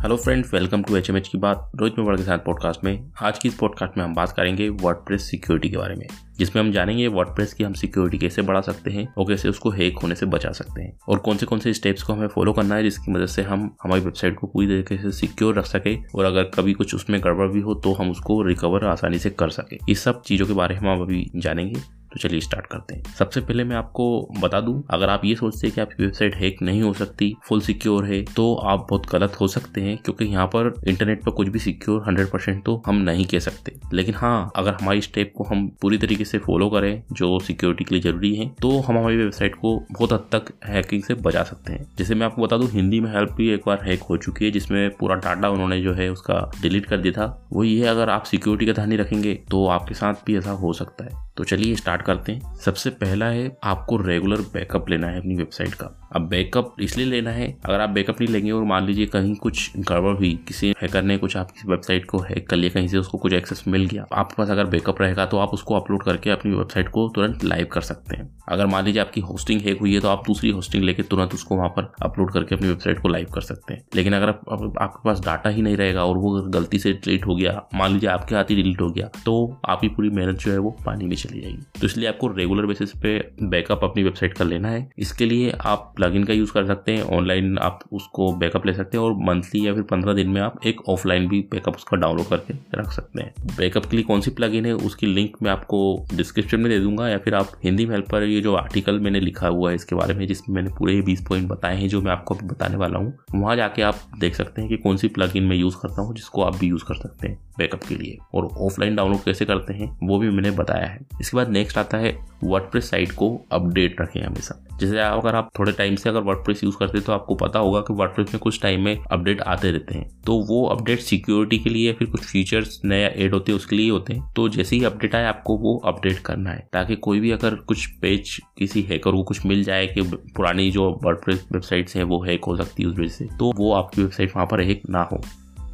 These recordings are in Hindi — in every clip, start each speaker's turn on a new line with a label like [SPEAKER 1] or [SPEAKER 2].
[SPEAKER 1] Hello friends welcome to HMH की बात रोज मेवाड़ के साथ पॉडकास्ट में। आज की इस पॉडकास्ट में हम बात करेंगे वर्डप्रेस सिक्योरिटी के बारे में, जिसमें हम जानेंगे वर्डप्रेस की हम सिक्योरिटी कैसे बढ़ा सकते हैं और कैसे उसको हैक होने से बचा सकते हैं और कौन से कौन से स्टेप्स को हमें फॉलो करना है, जिसकी मदद से हम हमारी वेबसाइट को पूरी तरीके से सिक्योर रख सके और अगर कभी कुछ उसमें गड़बड़ भी हो तो हम उसको रिकवर आसानी से कर सके। इस सब चीज़ों के बारे में हम अभी जानेंगे। तो चलिए स्टार्ट करते हैं। सबसे पहले मैं आपको बता दूँ, अगर आप ये सोचते हैं कि आपकी वेबसाइट हैक नहीं हो सकती फुल सिक्योर है तो आप बहुत गलत हो सकते हैं, क्योंकि यहाँ पर इंटरनेट पर कुछ भी सिक्योर हंड्रेड परसेंट तो हम नहीं कह सकते। लेकिन हाँ अगर हमारी स्टेप को हम पूरी तरीके से फॉलो करें, जो सिक्योरिटी के लिए ज़रूरी है तो हम हमारी वेबसाइट को बहुत हद तक हैकिंग से बचा सकते हैं। जैसे मैं आपको बता दूँ, हिंदी में हेल्प भी एक बार हैक हो चुकी है, जिसमें पूरा डाटा उन्होंने जो है उसका डिलीट कर दिया था। वो ये अगर आप सिक्योरिटी का ध्यान नहीं रखेंगे तो आपके साथ भी ऐसा हो सकता है। तो चलिए स्टार्ट करते हैं। सबसे पहला है, आपको रेगुलर बैकअप लेना है अपनी वेबसाइट का। अब बैकअप इसलिए लेना है। अगर आप बैकअप नहीं लेंगे और मान लीजिए कहीं कुछ गड़बड़ हुई किसी हैकर ने कुछ आपकी वेबसाइट को हैक कर लिया कहीं से उसको कुछ एक्सेस मिल गया आपके पास अगर बैकअप रहेगा तो आप उसको अपलोड करके अपनी वेबसाइट को तुरंत लाइव कर सकते हैं। अगर मान लीजिए आपकी होस्टिंग हैक हुई है तो आप दूसरी होस्टिंग लेके तुरंत उसको वहाँ पर अपलोड करके अपनी वेबसाइट को लाइव कर सकते हैं। लेकिन अगर आप, आपके पास डाटा ही नहीं रहेगा और वो गलती से डिलीट हो गया मान लीजिए आपके हाथ ही डिलीट हो गया तो आपकी पूरी मेहनत जो है वो पानी में चली जाएगी। तो इसलिए आपको रेगुलर बेसिस पे बैकअप अपनी वेबसाइट का लेना है। इसके लिए आप प्लगइन का यूज़ कर सकते हैं ऑनलाइन आप उसको बैकअप ले सकते हैं और मंथली या फिर पंद्रह दिन में आप एक ऑफलाइन भी बैकअप उसका डाउनलोड करके रख सकते हैं। बैकअप के लिए कौन सी प्लग है, उसकी लिंक मैं आपको डिस्क्रिप्शन में दे दूँगा या फिर आप हिंदी में हेल्प पर ये जो आर्टिकल मैंने लिखा हुआ है इसके बारे में, जिसमें मैंने पूरे बीस पॉइंट बताए हैं, जो मैं आपको बताने वाला हूँ, वहाँ जाके आप देख सकते हैं कि कौन सी प्लग मैं यूज़ करता हूँ, जिसको आप भी यूज़ कर सकते हैं। बैकअप के लिए और ऑफलाइन डाउनलोड कैसे करते हैं, वो भी मैंने बताया है। इसके बाद नेक्स्ट आता है वर्डप्रेस साइट को अपडेट रखें हमेशा। जैसे अगर आप थोड़े टाइम से अगर वर्डप्रेस यूज़ करते हैं तो आपको पता होगा कि वर्डप्रेस में कुछ टाइम में अपडेट आते रहते हैं। तो वो अपडेट सिक्योरिटी के लिए फिर कुछ फीचर्स नया एड होते हैं, उसके लिए होते हैं। तो जैसे ही अपडेट आए, आपको वो अपडेट करना है। ताकि कोई भी अगर कुछ पेज किसी हैकर को कुछ मिल जाए कि पुरानी जो वर्डप्रेस वेबसाइट्स हैं, वो हैक हो सकती है उस वजह से तो वो आपकी वेबसाइट वहाँ पर हैक ना हो।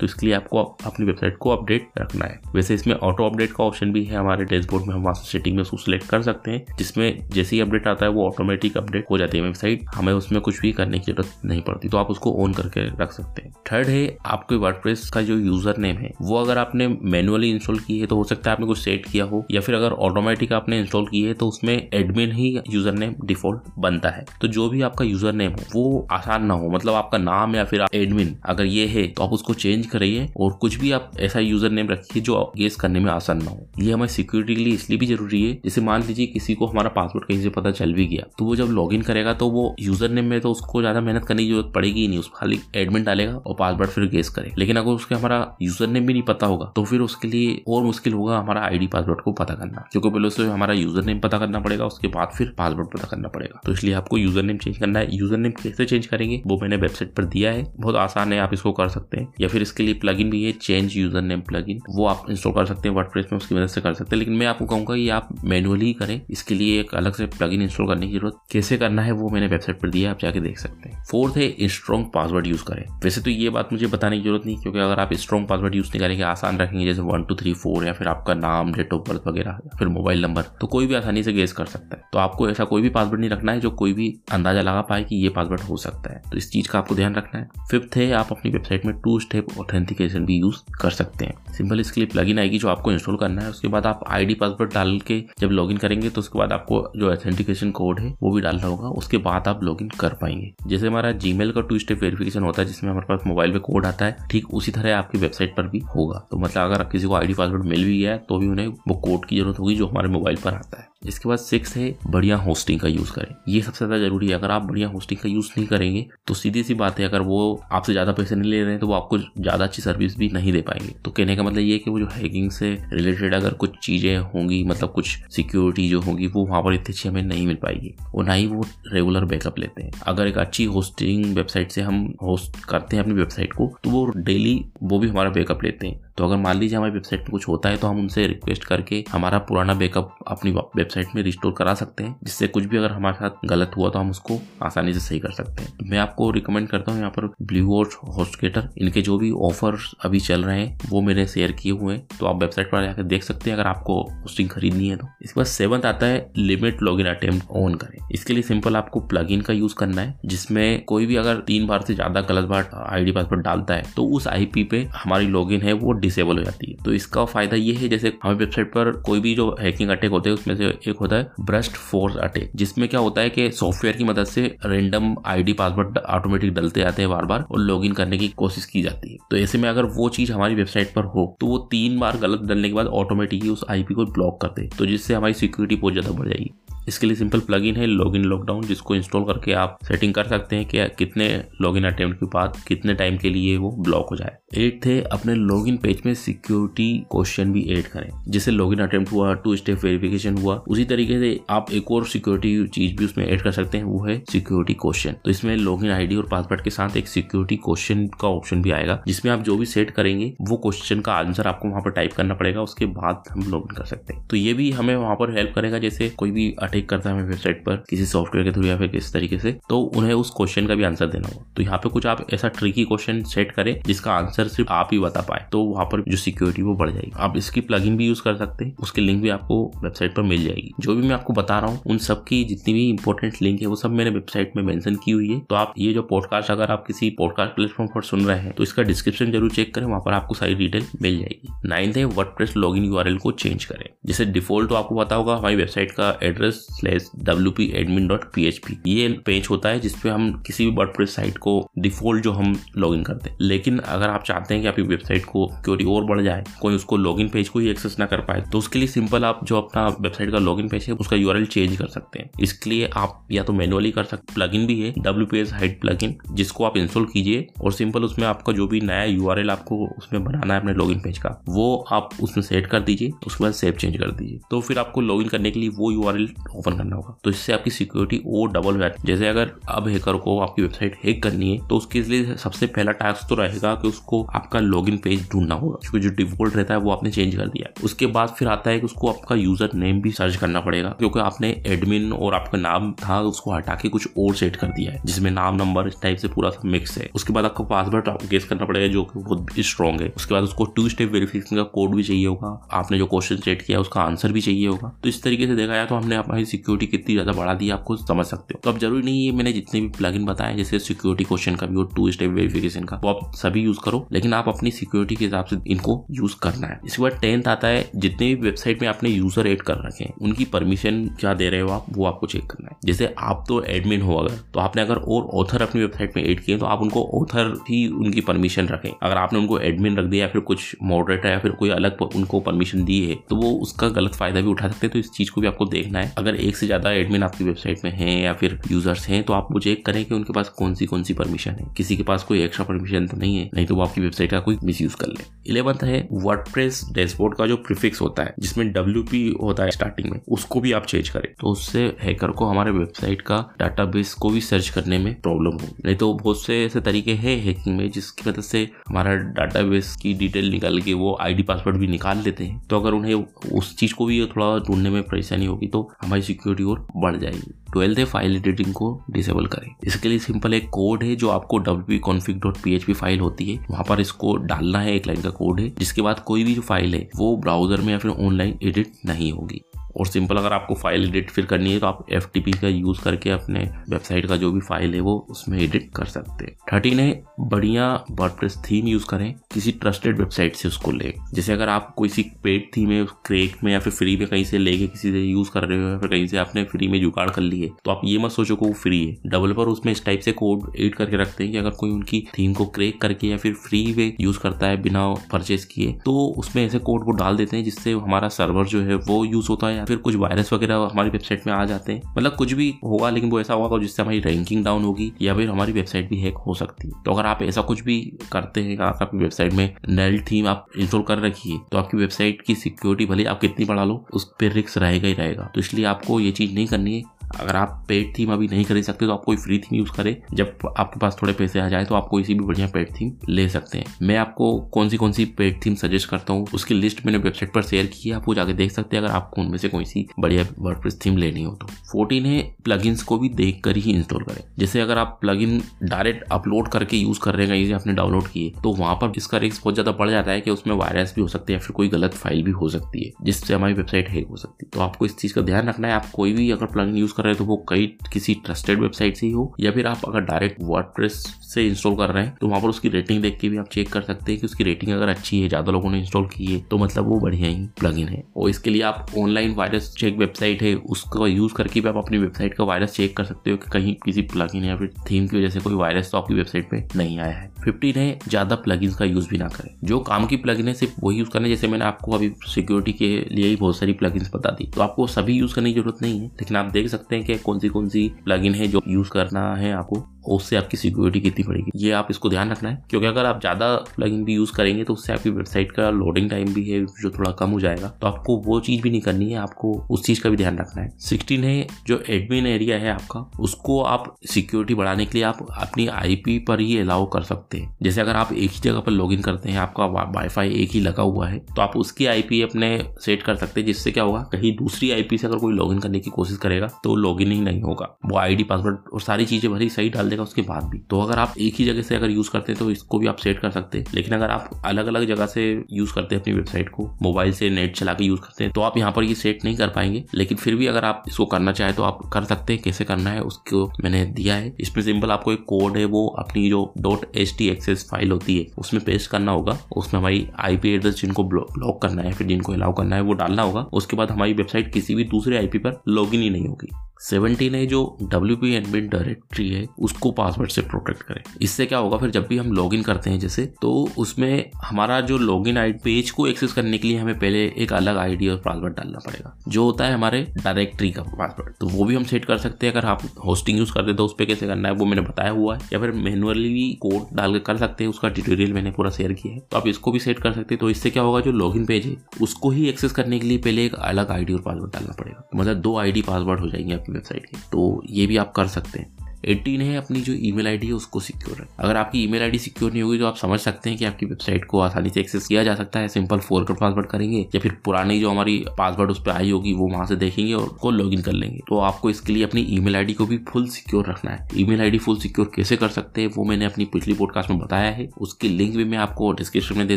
[SPEAKER 1] तो इसके लिए आपको अपनी वेबसाइट को अपडेट रखना है। वैसे इसमें ऑटो अपडेट का ऑप्शन भी है, हमारे डैशबोर्ड में हम वहाँ से सेटिंग में उसको सिलेक्ट कर सकते हैं, जिसमें जैसे ही अपडेट आता है, वो ऑटोमेटिक अपडेट हो जाती है वेबसाइट हमें उसमें कुछ भी करने की ज़रूरत नहीं पड़ती तो आप उसको ऑन करके रख सकते हैं। थर्ड है, आपके वर्ड का जो यूज़र नेम है, वो अगर आपने मैनुअली इंस्टॉल की है तो हो सकता है आपने कुछ सेट किया हो, या फिर अगर ऑटोमेटिक आपने इंस्टॉल की है तो उसमें एडमिन ही यूज़र नेम डिफ़ॉल्ट बनता है। तो जो भी आपका यूज़र नेम हो, वो आसान ना हो मतलब आपका नाम या फिर एडमिन अगर ये है तो आप उसको चेंज करिए और कुछ भी आप ऐसा यूज़र नेम रखिए जो गेस करने में आसान ना हो। ये हमारी सिक्योरिटी के लिए इसलिए भी ज़रूरी है, जैसे मान लीजिए किसी को हमारा पासवर्ड कहीं से पता चल भी गया तो वो जब लॉग करेगा तो वो यूज़र नेम में तो उसको ज़्यादा मेहनत करने की ज़रूरत पड़ेगी ही नहीं, उस खाली एडमिट डालेगा और पासवर्ड फिर गेस करे लेकिन अगर उसके हमारा यूज़र नेम भी नहीं पता होगा तो फिर उसके लिए और मुश्किल होगा हमारा आईडी पासवर्ड को पता करना, क्योंकि पहले उसे हमारा यूज़र नेम पता करना पड़ेगा, उसके बाद फिर पासवर्ड पता करना पड़ेगा। तो इसलिए आपको यूज़र नेम चेंज करना है। यूज़र नेम कैसे चेंज करेंगे, वो मैंने वेबसाइट पर दिया है। बहुत आसान है, आप इसको कर सकते हैं, या फिर इसके लिए प्लग भी है चेंज यूज़र नेम प्लगइन वो आप इंस्टॉल कर सकते हैं वर्डप्रेस में, उसकी मदद से कर सकते हैं। लेकिन मैं आपको कहूँगा कि आप मैनुअली करें। इसके लिए एक अलग से प्लगइन इंस्टॉल करने की ज़रूरत। कैसे करना है, वो मैंने वेबसाइट पर दिया आप जाके देख सकते हैं। फोर्थ है स्ट्रॉन्ग पासवर्ड यूज़ करें। वैसे तो ये बात मुझे बताने की ज़रूरत नहीं, क्योंकि अगर आप स्ट्रॉन्ग पासवर्ड यूज़ नहीं करेंगे, आसान रखेंगे, जैसे वन टू थ्री फोर या फिर आपका नाम डेट ऑफ़ बर्थ वगैरह, या फिर मोबाइल नंबर तो कोई भी आसानी से गेस कर सकता है। तो आपको ऐसा कोई भी पासवर्ड नहीं रखना है, जो कोई भी अंदाज़ा लगा पाए कि ये पासवर्ड हो सकता है। तो इस चीज़ का आपको ध्यान रखना है। फिफ्थ है, आप अपनी वेबसाइट में टू स्टेप ऑथेंटिकेशन भी यूज़ कर सकते हैं। सिंपल इसके लिए प्लगइन आएगी जो आपको इंस्टॉल करना है। उसके बाद आप आईडी पासवर्ड डाल के जब लॉगिन करेंगे तो उसके बाद आपको जो ऑथेंटिकेशन कोड है, वो भी डालना होगा। उसके बाद आप लॉगिन कर पाएँगे। जैसे हमारा जीमेल का टू स्टेप वेरिफिकेशन होता है, जिसमें हमारे पास मोबाइल पे कोड आता है, ठीक उसी तरह आपकी वेबसाइट पर भी होगा। तो मतलब अगर किसी को आईडी पासवर्ड मिल भी गया तो भी उन्हें वो कोड की ज़रूरत होगी जो हमारे मोबाइल पर आता है। इसके बाद सिक्स है, बढ़िया होस्टिंग का यूज़ करें। ये सबसे ज़्यादा ज़रूरी है, अगर आप बढ़िया होस्टिंग का यूज़ नहीं करेंगे तो सीधी सी बात है, अगर वो आपसे ज़्यादा पैसे नहीं ले रहे हैं तो वो आपको ज़्यादा अच्छी सर्विस भी नहीं दे पाएँगे। तो कहने का मतलब ये कि वो जो हैकिंग से रिलेटेड अगर कुछ चीज़ें होंगी मतलब कुछ सिक्योरिटी जो होगी, वो वहाँ पर इतनी अच्छी हमें नहीं मिल पाएगी। और ना ही वो रेगुलर बैकअप लेते हैं। अगर एक अच्छी होस्टिंग वेबसाइट से हम होस्ट करते हैं अपनी वेबसाइट को तो वो डेली वो भी हमारा बैकअप लेते हैं। तो अगर मान लीजिए हमारी वेबसाइट में कुछ होता है तो हम उनसे रिक्वेस्ट करके हमारा पुराना बैकअप अपनी वेबसाइट में रिस्टोर करा सकते हैं, जिससे कुछ भी अगर हमारे साथ गलत हुआ तो हम उसको आसानी से सही कर सकते हैं। मैं आपको रिकमेंड करता हूँ यहाँ पर ब्लू होस्टकेटर इनके जो भी ऑफ़र अभी चल रहे हैं, वो मेरे शेयर किए हुए हैं। तो आप वेबसाइट पर जाकर देख सकते हैं, अगर आपको होस्टिंग खरीदनी है तो। इसके बाद सेवंथ आता है limit log in attempt on करें। इसके लिए सिंपल आपको प्लग का यूज़ करना है, जिसमें कोई भी अगर तीन बार से ज़्यादा गलत बार आईडी पासवर्ड डालता है तो उस आईपी पे हमारी लॉगिन है, वो डिसेबल हो जाती है। तो इसका फ़ायदा ये है, जैसे हमारी वेबसाइट पर कोई भी जो हैकिंग अटैक होते हैं, उसमें से एक होता है ब्रस्ट फोर्स अटैक जिसमें क्या होता है कि सॉफ्टवेयर की मदद से रेंडम आईडी पासवर्ड ऑटोमेटिक डलते जाते हैं बार बार और लॉगिन करने की कोशिश की जाती है। तो ऐसे में अगर वो चीज़ हमारी वेबसाइट पर हो तो वो तीन बार गलत डलने के बाद ऑटोमेटिकली उस आईपी को ब्लॉक करते तो जिससे हमारी सिक्योरिटी बहुत ज़्यादा बढ़ जाएगी। इसके लिए सिंपल प्लगइन है लॉगिन लॉकडाउन जिसको इंस्टॉल करके आप सेटिंग कर सकते हैं कि कितने लॉगिन अटेम्प्ट के बाद कितने टाइम के लिए वो ब्लॉक हो जाए। एट थे, अपने लॉगिन पेज में सिक्योरिटी क्वेश्चन भी ऐड करें। जैसे लॉगिन अटेम्प्ट हुआ टू स्टेप वेरिफिकेशन हुआ, उसी तरीके से आप एक और सिक्योरिटी चीज़ भी उसमें ऐड कर सकते हैं, वो है सिक्योरिटी क्वेश्चन तो इसमें लॉगिन आईडी और पासवर्ड के साथ एक सिक्योरिटी क्वेश्चन का ऑप्शन भी आएगा, जिसमें आप जो भी सेट करेंगे, वो क्वेश्चन का आंसर आपको वहाँ पर टाइप करना पड़ेगा, उसके बाद हम लॉगिन कर सकते हैं। तो ये भी हमें वहाँ पर हेल्प करेगा, जैसे कोई भी अटैक करता है वेबसाइट पर, किसी सॉफ्टवेयर के थ्रू या फिर किस तरीके से तो उन्हें उस क्वेश्चन का भी आंसर देना होगा। तो यहाँ पे कुछ आप ऐसा ट्रिकी क्वेश्चन सेट करें, जिसका आंसर सिर्फ़ आप ही बता पाए तो वहाँ पर जो सिक्योरिटी वो बढ़ जाएगी। आप इसकी प्लग भी यूज़ कर सकते हैं, उसकी लिंक भी आपको वेबसाइट पर मिल जाएगी। जो भी मैं आपको बता रहा हूँ, उन सब की जितनी भी इंपॉर्टेंट लिंक है, वो सब मैंने वेबसाइट में मेंशन की हुई है। तो आप ये जो पॉडकास्ट अगर आप किसी पॉडकास्ट प्लेटफॉर्म पर सुन रहे हैं तो इसका डिस्क्रिप्शन ज़रूर चेक करें, वहाँ पर आपको सारी डिटेल मिल जाएगी। नाइन्थ है वर्ड लॉगिन यू को चेंज करें। जैसे डिफ़ॉल्ट तो आपको पता होगा, हमारी वेबसाइट का address slash W P admin dot P H P ये पेज होता है जिसपे हम किसी भी वर्ड साइट को डिफ़ॉल्ट जो हम लॉगिन करते हैं। लेकिन अगर आप चाहते हैं कि आपकी वेबसाइट को क्योरी और बढ़ जाए, कोई उसको लॉगिन पेज को ही एक्सेस ना कर पाए तो उसके लिए सिंपल आप जो अपना वेबसाइट का लॉगिन पेज है, उसका यूआरएल चेंज कर सकते हैं। इसके लिए आप या तो मैनुअली कर सकते प्लगइन भी है W P S hide plugin जिसको आप इंस्टॉल कीजिए और सिंपल उसमें आपका जो भी नया यूआरएल आपको उसमें बनाना है अपने लॉगिन पेज का, वो आप उसमें सेट कर दीजिए, उसके बाद सेव चेंज कर दीजिए। तो फिर आपको लॉगिन करने के लिए वो यूआरएल ओपन करना होगा। तो इससे आपकी सिक्योरिटी और डबल हो जाती है। जैसे अगर अब हैकर को आपकी वेबसाइट हैक करनी है तो उसके लिए सबसे पहला टास्क तो रहेगा कि उसको आपका लॉगिन पेज ढूंढना होगा। क्योंकि जो डिफ़ॉल्ट रहता है, वो आपने चेंज कर दिया। उसके बाद फिर आता है कि उसको आपका यूज़र नेम भी सर्च करना पड़ेगा, क्योंकि आपने एडमिन और आपका नाम था, उसको हटा के कुछ और सेट कर दिया है, जिसमें नाम नंबर इस टाइप से पूरा मिक्स है। उसके बाद आपको पासवर्ड गेस करना पड़ेगा, जो कि बहुत स्ट्रॉन्ग है। उसके बाद उसको टू स्टेप वेरिफिकेशन का कोड भी चाहिए होगा। आपने जो क्वेश्चन सेट किया उसका आंसर भी चाहिए होगा। तो इस तरीके से देखा जाए तो हमने हमारी सिक्योरिटी कितनी ज़्यादा बढ़ा दी आपको समझ सकते हो। तो अब ज़रूरी नहीं है, मैंने जितने भी प्लग बताए जैसे सिक्योरिटी क्वेश्चन का भी और टू स्टेप वेरिफिकेशन का, वो आप सभी यूज़ करो। लेकिन आप अपनी सिक्योरिटी के हिसाब से इनको यूज़ करना है। इसके बाद टेंथ आता है, जितने भी वेबसाइट में आपने यूज़र एड कर रखे हैं, उनकी परमिशन क्या दे रहे हो आप, वो आपको चेक करना है। जैसे आप तो एडमिन हो अगर तो आपने अगर और ऑथर अपनी वेबसाइट में एड किए तो आप उनको ऑथर ही उनकी परमिशन रखें। अगर आपने उनको एडमिन रख दिया या फिर कुछ मॉडरेटर या फिर कोई अलग उनको परमिशन दी है तो वो उसका गलत फ़ायदा भी उठा सकते हैं। तो इस चीज़ को भी आपको देखना है। अगर एक से ज़्यादा एडमिन आपकी वेबसाइट में है या फिर यूज़र्स हैं तो आप वो चेक करें कि उनके पास कौन सी कौन सी परमिशन है। किसी के पास कोई एक्स्ट्रा परमिशन तो नहीं है, नहीं तो वो आपकी वेबसाइट का कोई मिस कर ले। इलेवंथ है वर्ड डैशबोर्ड का जो प्रिफिक्स होता है, जिसमें डब्ल्यू होता है स्टार्टिंग में, उसको भी आप चेंज करें। तो उससे हैकर को हमारे वेबसाइट का डाटाबेस को भी सर्च करने में प्रॉब्लम हो नहीं तो बहुत से ऐसे तरीके हैं हैकिंग में, जिसकी वजह से हमारा डाटाबेस की डिटेल निकाल के वो आईडी पासवर्ड भी निकाल लेते हैं। तो अगर उन्हें उस चीज़ को भी थोड़ा ढूँढने में परेशानी होगी तो हमारी सिक्योरिटी और बढ़ जाएगी। ट्वेल्थ है फ़ाइल एडिटिंग को डिसेबल करें। इसके लिए सिंपल एक कोड है जो आपको W config dot P file होती है, वहाँ पर इसको डालना है, एक लाइन का कोड है, जिसके बाद कोई भी जो फ़ाइल है, वो ब्राउज़र में या फिर ऑनलाइन एडिट नहीं होगी। और सिंपल अगर आपको फ़ाइल एडिट फिर करनी है तो आप एफटीपी का यूज़ करके अपने वेबसाइट का जो भी फ़ाइल है वो उसमें एडिट कर सकते हैं। थर्टीन है, बढ़िया वर्ड थीम यूज़ करें, किसी ट्रस्टेड वेबसाइट से उसको ले। जैसे अगर आप कोई सी पेड थीम है क्रेक में या फिर फ्री में कहीं से लेके किसी से यूज़ कर रहे हो, या फिर कहीं से आपने फ्री में जुगाड़ कर ली है तो आप ये मत सोचो कि वो फ्री है। डेवलपर उसमें इस टाइप से कोड एड करके रखते हैं कि अगर कोई उनकी थीम को क्रेक करके या फिर फ्री वे यूज़ करता है बिना परचेज किए तो उसमें ऐसे कोड वो डाल देते हैं जिससे हमारा सर्वर जो है वो यूज़ होता है फिर कुछ वायरस वगैरह हमारी वेबसाइट में आ जाते हैं। मतलब कुछ भी होगा, लेकिन वो ऐसा होगा जिससे हमारी रैंकिंग डाउन होगी, या फिर हमारी वेबसाइट भी हैक हो सकती है। तो अगर आप ऐसा कुछ भी करते हैं आपकी वेबसाइट में नल थीम आप इंस्टॉल कर रखी है तो आपकी वेबसाइट की सिक्योरिटी भले आप कितनी बढ़ा लो, उस पर रिक्स रहेगा ही रहेगा। तो इसलिए आपको ये चीज़ नहीं करनी है। अगर आप पेड थीम अभी नहीं खरीद सकते तो आप कोई फ्री थीम यूज़ करें। जब आपके पास थोड़े पैसे आ जाए तो आप कोई सी भी बढ़िया पेड थीम ले सकते हैं। मैं आपको कौन सी कौन सी पेड थीम सजेस्ट करता हूँ, उसकी लिस्ट मैंने वेबसाइट पर शेयर की है, आप वो जाके देख सकते हैं, अगर आपको उनमें से कोई सी बढ़िया वर्ड थीम लेनी हो तो। फोर्टीन है प्लगइन्स को भी देख कर ही इंस्टॉल करें। जैसे अगर आप प्लगइन डायरेक्ट अपलोड करके यूज़ कर रहे हैं आपने डाउनलोड किए तो वहाँ पर इसका रिस्क बहुत ज़्यादा बढ़ जाता है कि उसमें वायरस भी हो सकते हैं फिर कोई गलत फ़ाइल भी हो सकती है, जिससे हमारी वेबसाइट हैक हो सकती है। तो आपको इस चीज़ का ध्यान रखना है, आप कोई भी अगर प्लगइन यूज़ कर रहे हैं तो वो कई किसी ट्रस्टेड वेबसाइट से ही हो, या फिर आप अगर डायरेक्ट वर्ड से इंस्टॉल कर रहे हैं तो वहाँ पर उसकी रेटिंग देख के भी आप चेक कर सकते हैं कि उसकी रेटिंग अगर अच्छी है, ज़्यादा लोगों ने इंस्टॉल की है तो मतलब वो बढ़िया ही प्लग है। और इसके लिए आप ऑनलाइन वायरस चेक वेबसाइट है, उसका यूज़ करके भी आप अपनी वेबसाइट का वायरस चेक कर सकते हो कि कहीं किसी प्लग या फिर थीम की वजह से कोई वायरस तो आपकी वेबसाइट पे नहीं आया है। फिफ्टीन है, ज़्यादा प्लग का यूज़ भी ना करें। जो काम की प्लग है, सिर्फ़ वही यूज़ करना जैसे मैंने आपको अभी सिक्योरिटी के लिए ही बहुत सारी प्लग बता दी। तो आपको सभी यूज़ करने की ज़रूरत नहीं है, लेकिन आप देख सकते हैं कि कौन सी कौन सी प्लगइन है जो यूज़ करना है आपको? उससे आपकी सिक्योरिटी कितनी पड़ेगी ये आप इसको ध्यान रखना है, क्योंकि अगर आप ज़्यादा प्लगइन भी यूज़ करेंगे तो उससे आपकी वेबसाइट का लोडिंग टाइम भी है, जो थोड़ा कम हो जाएगा। तो आपको वो चीज़ भी नहीं करनी है, आपको उस चीज़ का भी ध्यान रखना है। सिक्सटीन है, जो एडमिन एरिया है आपका, उसको आप सिक्योरिटी बढ़ाने के लिए आप अपनी आईपी पर ही अलाउ कर सकते हैं। जैसे अगर आप एक ही जगह पर लॉग करते हैं, आपका वाईफाई एक ही लगा हुआ है तो आप उसकी आईपी अपने सेट कर सकते हैं, जिससे क्या होगा, कहीं दूसरी आईपी से अगर कोई लॉग करने की कोशिश करेगा तो लॉग ही नहीं होगा। वो आईडी पासवर्ड और सारी चीज़ें भरी सही डाल देगा उसके बाद भी। तो तो अगर आप एक ही जगह से अगर यूज़ करते हैं तो इसको भी आप सेट कर सकते हैं। लेकिन अगर आप अलग अलग जगह से यूज़ करते हैं अपनी वेबसाइट को मोबाइल से नेट चला के यूज़ करते हैं तो आप यहाँ पर ये सेट नहीं कर पाएँगे। लेकिन फिर भी अगर आप इसको करना चाहे तो आप कर सकते हैं। कैसे करना है, उसको मैंने दिया है। इसमें सिंपल आपको एक कोड है, वो अपनी जो. Dot H T access file होती है, उसमें पेस्ट करना होगा। उसमें हमारी आईपी एड्रेस जिनको ब्लॉक करना है, फिर जिनको अलाउ करना है, वो डालना होगा। उसके बाद हमारी वेबसाइट किसी भी दूसरे आईपी पर लॉग ही नहीं होगी। सेवनटीन है जो डब्ल्यू पी एडमिन डायरेक्टरी है, उसको पासवर्ड से प्रोटेक्ट करें। इससे क्या होगा, फिर जब भी हम लॉगिन करते हैं जैसे तो उसमें हमारा जो लॉगिन आई पेज को एक्सेस करने के लिए हमें पहले एक अलग आईडी और पासवर्ड डालना पड़ेगा। जो होता है हमारे डायरेक्टरी का पासवर्ड तो वो भी हम सेट कर सकते हैं, अगर आप होस्टिंग यूज़ करते तो उस पर कैसे करना है, वो मैंने बताया हुआ है। या फिर मैनुअली कोड डाल कर सकते हैं, उसका ट्यूटोरियल मैंने पूरा शेयर किया है। तो आप इसको भी सेट कर सकते हैं। तो इससे क्या होगा, जो लॉगिन पेज है, उसको ही एक्सेस करने के लिए पहले एक अलग आईडी और पासवर्ड डालना पड़ेगा। मतलब दो आईडी पासवर्ड हो जाएँगे आपकी वेबसाइट है। तो ये भी आप कर सकते हैं। एटीन है, अपनी जो ईमेल आईडी है, उसको सिक्योर रखें। अगर आपकी ईमेल आईडी सिक्योर नहीं होगी तो आप समझ सकते हैं कि आपकी वेबसाइट को आसानी से एक्सेस किया जा सकता है। सिंपल फोरकट पासवर्ड करेंगे, या फिर पुरानी जो हमारी पासवर्ड उस पर आई होगी, वो वहाँ से देखेंगे और को लॉग कर लेंगे। तो आपको इसके लिए अपनी ईमेल आईडी को भी फुल सिक्योर रखना है। ईमेल आईडी फुल सिक्योर कैसे कर सकते हैं, वो मैंने अपनी पिछली पॉडकास्ट में बताया है। उसकी लिंक भी मैं आपको डिस्क्रिप्शन में दे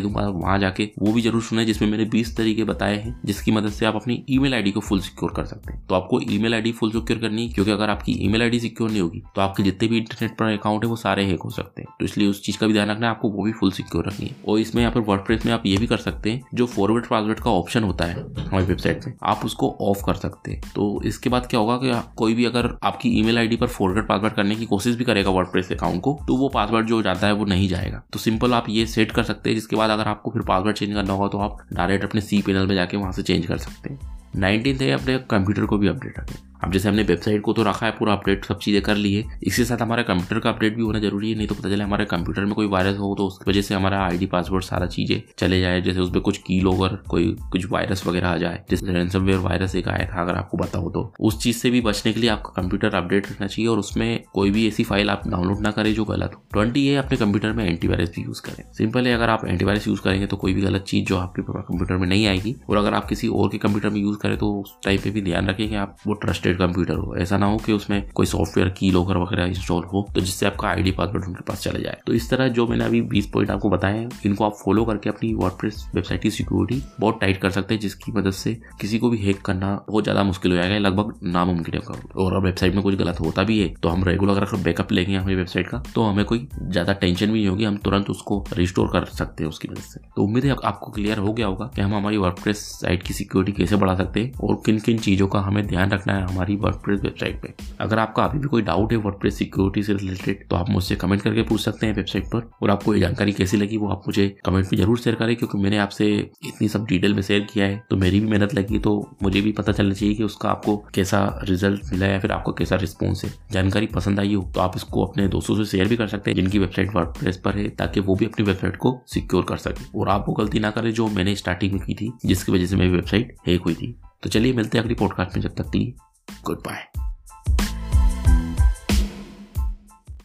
[SPEAKER 1] दूँगा, वहाँ जाके वो भी ज़रूर सुने, जिसमें मैंने बीस तरीके बताए हैं, जिसकी मदद से आप अपनी ईमेल आईडी को फुल सिक्योर कर सकते हैं। तो आपको ईमेल आईडी फुल सिक्योर करनी है, क्योंकि अगर आपकी ईमेल आईडी सिक्योर नहीं होगी तो आपके जितने भी इंटरनेट पर अकाउंट है, वो सारे हैक हो सकते हैं। तो इसलिए उस चीज़ का भी ध्यान रखना है, आपको वो भी फुल सिक्योर रखनी है। और इसमें यहाँ पर वर्ड में आप ये भी कर सकते हैं, जो फॉरवर्ड पासवर्ड का ऑप्शन होता है हमारी वेबसाइट में आप उसको ऑफ़ कर सकते हैं। तो इसके बाद क्या होगा कि कोई भी अगर आपकी ईमेल आईडी पर फॉरवर्ड पासवर्ड करने की कोशिश भी करेगा वर्ड अकाउंट को तो वो पासवर्ड जो जाता है, वो नहीं जाएगा। तो सिंपल आप ये सेट कर सकते हैं, जिसके बाद अगर आपको फिर पासवर्ड चेंज करना होगा तो आप डायरेक्ट अपने सी पैनल में जाके वहाँ से चेंज कर सकते हैं। नाइनटीन है अपने कंप्यूटर को भी अपडेट रखें। अब जैसे हमने वेबसाइट को तो रखा है, पूरा अपडेट, सब चीज़ें कर लिए इसके साथ हमारे कंप्यूटर का अपडेट भी होना ज़रूरी है, नहीं तो पता चले हमारे कंप्यूटर में कोई वायरस हो तो उसकी वजह से हमारा आईडी पासवर्ड, सारा चीज़ें चले जाए। जैसे उस पर कुछ की लोगर कोई कुछ वायरस वगैरह आ जाए, जैसे रेंसमवेयर वायरस एक आया था, अगर आपको बताओ तो। उस चीज़ से भी बचने के लिए आपका कंप्यूटर अपडेट रखना चाहिए और उसमें कोई भी ऐसी फ़ाइल आप डाउनलोड ना करें जो गलत हो। ट्वेंटी है अपने कंप्यूटर में एंटीवायरस भी यूज़ करें। सिंपल है, अगर आप एंटीवायरस यूज़ करेंगे तो कोई भी गलत चीज़ जो आपके कंप्यूटर में नहीं आएगी और अगर आप किसी और के कंप्यूटर में यूज़ करें तो उस टाइप पे भी ध्यान रखें कि आप वो ट्रस्टेड कंप्यूटर हो। ऐसा ना हो कि उसमें कोई सॉफ्टवेयर की लोकर वगैरह इंस्टॉल हो तो जिससे आपका आईडी पासवर्ड उनके पास चले जाए। तो इस तरह जो मैंने अभी बीस पॉइंट आपको बताए हैं, इनको आप फॉलो करके अपनी वर्डप्रेस वेबसाइट की सिक्योरिटी बहुत टाइट कर सकते हैं, जिसकी मदद से किसी को भी हैक करना बहुत ज़्यादा मुश्किल हो जाएगा लगभग नामुमकिन होगा। और वेबसाइट में कुछ गलत होता भी है तो हम रेगुलर अगर बैकअप लेंगे हमारी वेबसाइट का तो हमें कोई ज़्यादा टेंशन भी नहीं होगी, हम तुरंत उसको रिस्टोर कर सकते हैं उसकी मदद से। तो उम्मीद है आपको क्लियर हो गया होगा कि हम हमारी वर्डप्रेस साइट की सिक्योरिटी कैसे बढ़ा सकते हैं, और किन किन चीज़ों का हमें ध्यान रखना है हमारी वर्डप्रेस वेबसाइट पे। अगर आपका अभी भी कोई डाउट है वर्डप्रेस सिक्योरिटी से रिलेटेड तो आप मुझसे कमेंट करके पूछ सकते हैं वेबसाइट पर और आपको ये जानकारी कैसी लगी वो आप मुझे कमेंट में ज़रूर शेयर करें, क्योंकि मैंने आपसे इतनी सब डिटेल में शेयर किया है तो मेरी भी मेहनत लगी तो मुझे भी पता चलना चाहिए कि उसका आपको कैसा रिज़ल्ट मिला या फिर आपको कैसा रिस्पॉन्स है। जानकारी पसंद आई हो तो आप इसको अपने दोस्तों से शेयर भी कर सकते हैं, जिनकी वेबसाइट वर्डप्रेस पर है, ताकि वो भी अपनी वेबसाइट को सिक्योर कर सके। और आप वो गलती ना करें जो मैंने स्टार्टिंग में की थी, जिसकी वजह से मेरी वेबसाइट हैक हुई थी। तो चलिए मिलते हैं अगली पॉडकास्ट में, जब तक के लिए। Goodbye.